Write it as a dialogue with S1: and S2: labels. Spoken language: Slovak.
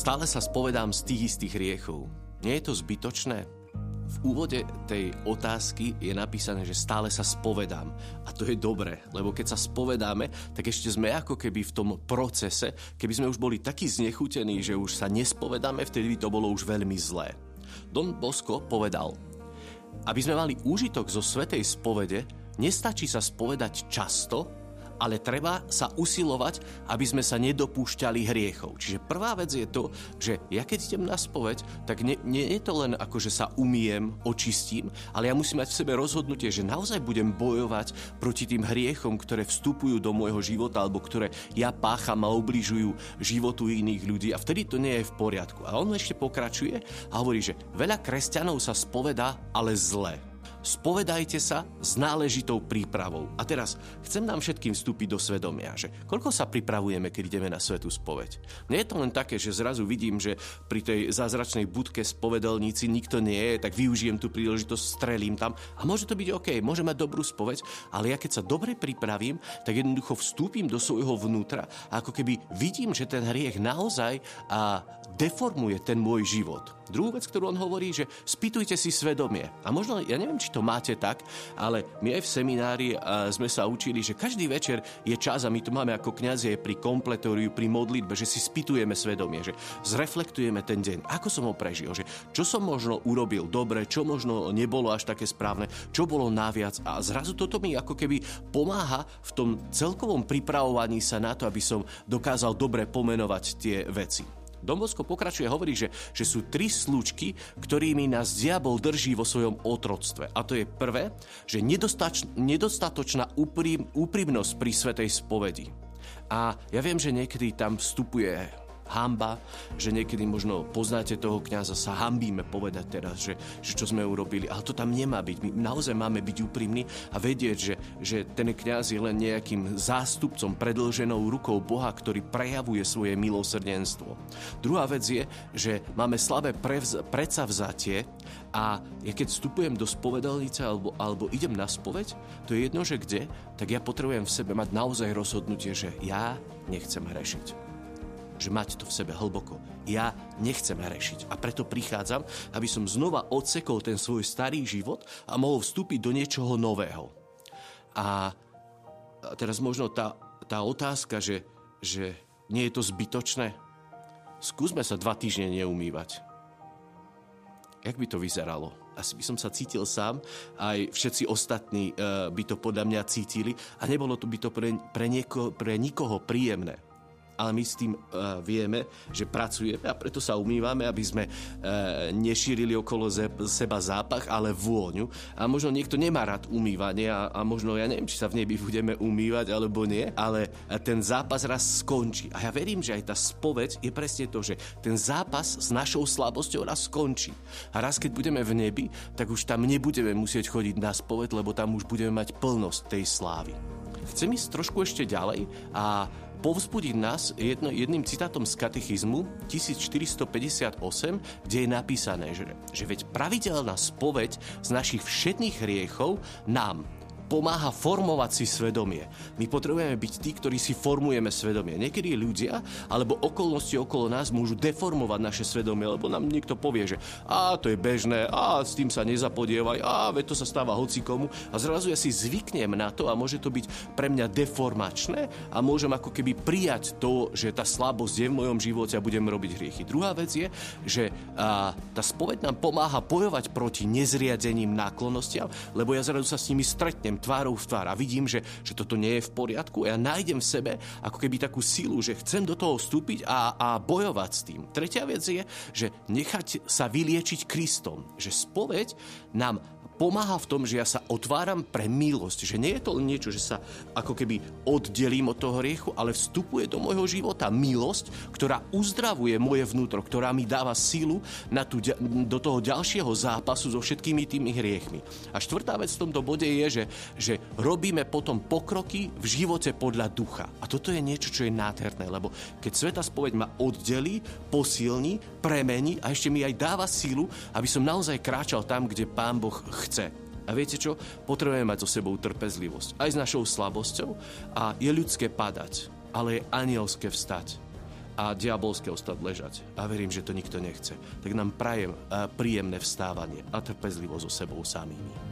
S1: Stále sa spovedám z tých istých hriechov. Nie je to zbytočné? V úvode tej otázky je napísané, že stále sa spovedám. A to je dobré, lebo keď sa spovedáme, tak ešte sme ako keby v tom procese, keby sme už boli takí znechutení, že už sa nespovedáme, vtedy by to bolo už veľmi zlé. Don Bosco povedal, aby sme mali úžitok zo svetej spovede, nestačí sa spovedať často, ale treba sa usilovať, aby sme sa nedopúšťali hriechov. Čiže prvá vec je to, že ja keď idem na spoveď, tak nie, nie je to len ako, že sa umiem, očistím, ale ja musím mať v sebe rozhodnutie, že naozaj budem bojovať proti tým hriechom, ktoré vstupujú do môjho života alebo ktoré ja pácham a obližujú životu iných ľudí a vtedy to nie je v poriadku. A on ešte pokračuje a hovorí, že veľa kresťanov sa spovedá, ale zle spovedajte sa s náležitou prípravou. A teraz chcem nám všetkým vstúpiť do svedomia, že koľko sa pripravujeme, keď ideme na svetú spoveď. Nie je to len také, že zrazu vidím, že pri tej zázračnej budke spovedelníci nikto nie je, tak využijem tú príležitosť, strelím tam a môže to byť OK, môže mať dobrú spoveď, ale ja keď sa dobre pripravím, tak jednoducho vstúpim do svojho vnútra a ako keby vidím, že ten hriech naozaj a deformuje ten môj život. Druhú vec, ktorú on hovorí, že spýtujte si svedomie. A možno, ja neviem, či to máte tak, ale my aj v seminári sme sa učili, že každý večer je čas a my to máme ako kňazie pri kompletóriu, pri modlitbe, že si spýtujeme svedomie, že zreflektujeme ten deň, ako som ho prežil, že čo som možno urobil dobre, čo možno nebolo až také správne, čo bolo naviac a zrazu toto mi ako keby pomáha v tom celkovom pripravovaní sa na to, aby som dokázal dobre pomenovať tie veci. Dombosko pokračuje, hovorí, že, že sú tri slučky, ktorými nás diabol drží vo svojom otroctve. A to je prvé, že nedostač, nedostatočná úprim, úprimnosť pri svetej spovedi. A ja viem, že niekedy tam vstupuje hamba, že niekedy možno poznáte toho kňaza, sa hambíme povedať teraz, že, že čo sme urobili, ale to tam nemá byť. My naozaj máme byť úprimní a vedieť, že, že ten kňaz je len nejakým zástupcom, predlženou rukou Boha, ktorý prejavuje svoje milosrdenstvo. Druhá vec je, že máme slabé prevz- predsavzatie a ja keď vstupujem do spovedalnice alebo, alebo idem na spoveď, to je jedno, že kde, tak ja potrebujem v sebe mať naozaj rozhodnutie, že ja nechcem hrešiť že mať to v sebe hlboko. Ja nechcem hrešiť a preto prichádzam, aby som znova odsekol ten svoj starý život a mohol vstúpiť do niečoho nového. A teraz možno tá, tá otázka, že, že nie je to zbytočné. Skúsme sa dva týždne neumývať. Jak by to vyzeralo? Asi by som sa cítil sám, aj všetci ostatní uh, by to podľa mňa cítili a nebolo to by to pre, pre, nieko, pre nikoho príjemné ale my s tým uh, vieme, že pracujeme a preto sa umývame, aby sme uh, nešírili okolo seba zápach, ale vôňu. A možno niekto nemá rád umývanie a, a možno, ja neviem, či sa v nebi budeme umývať alebo nie, ale ten zápas raz skončí. A ja verím, že aj tá spoveď je presne to, že ten zápas s našou slabosťou raz skončí. A raz, keď budeme v nebi, tak už tam nebudeme musieť chodiť na spoveď, lebo tam už budeme mať plnosť tej slávy. Chcem ísť trošku ešte ďalej a povzbudiť nás jedno, jedným citátom z katechizmu 1458, kde je napísané, že, že veď pravidelná spoveď z našich všetných hriechov nám, pomáha formovať si svedomie. My potrebujeme byť tí, ktorí si formujeme svedomie. Niekedy ľudia alebo okolnosti okolo nás môžu deformovať naše svedomie, lebo nám niekto povie, že a to je bežné, a s tým sa nezapodievaj, a veď to sa stáva hocikomu a zrazu ja si zvyknem na to a môže to byť pre mňa deformačné a môžem ako keby prijať to, že tá slabosť je v mojom živote a budem robiť hriechy. Druhá vec je, že a, tá spoveď nám pomáha bojovať proti nezriadením náklonostiam, lebo ja zrazu sa s nimi stretnem tvárou v tvár a vidím, že, že toto nie je v poriadku ja nájdem v sebe ako keby takú sílu, že chcem do toho vstúpiť a, a bojovať s tým. Tretia vec je, že nechať sa vyliečiť Kristom. Že spoveď nám pomáha v tom, že ja sa otváram pre milosť. Že nie je to len niečo, že sa ako keby oddelím od toho hriechu, ale vstupuje do môjho života milosť, ktorá uzdravuje moje vnútro, ktorá mi dáva silu na tú, do toho ďalšieho zápasu so všetkými tými hriechmi. A štvrtá vec v tomto bode je, že, že robíme potom pokroky v živote podľa ducha. A toto je niečo, čo je nádherné, lebo keď Sveta spoveď ma oddelí, posilní, premení a ešte mi aj dáva sílu, aby som naozaj kráčal tam, kde Pán Boh chce. A viete čo? Potrebujeme mať so sebou trpezlivosť. Aj s našou slabosťou. A je ľudské padať, ale je anielské vstať a diabolské ostať ležať. A verím, že to nikto nechce. Tak nám prajem príjemné vstávanie a trpezlivo so sebou samými.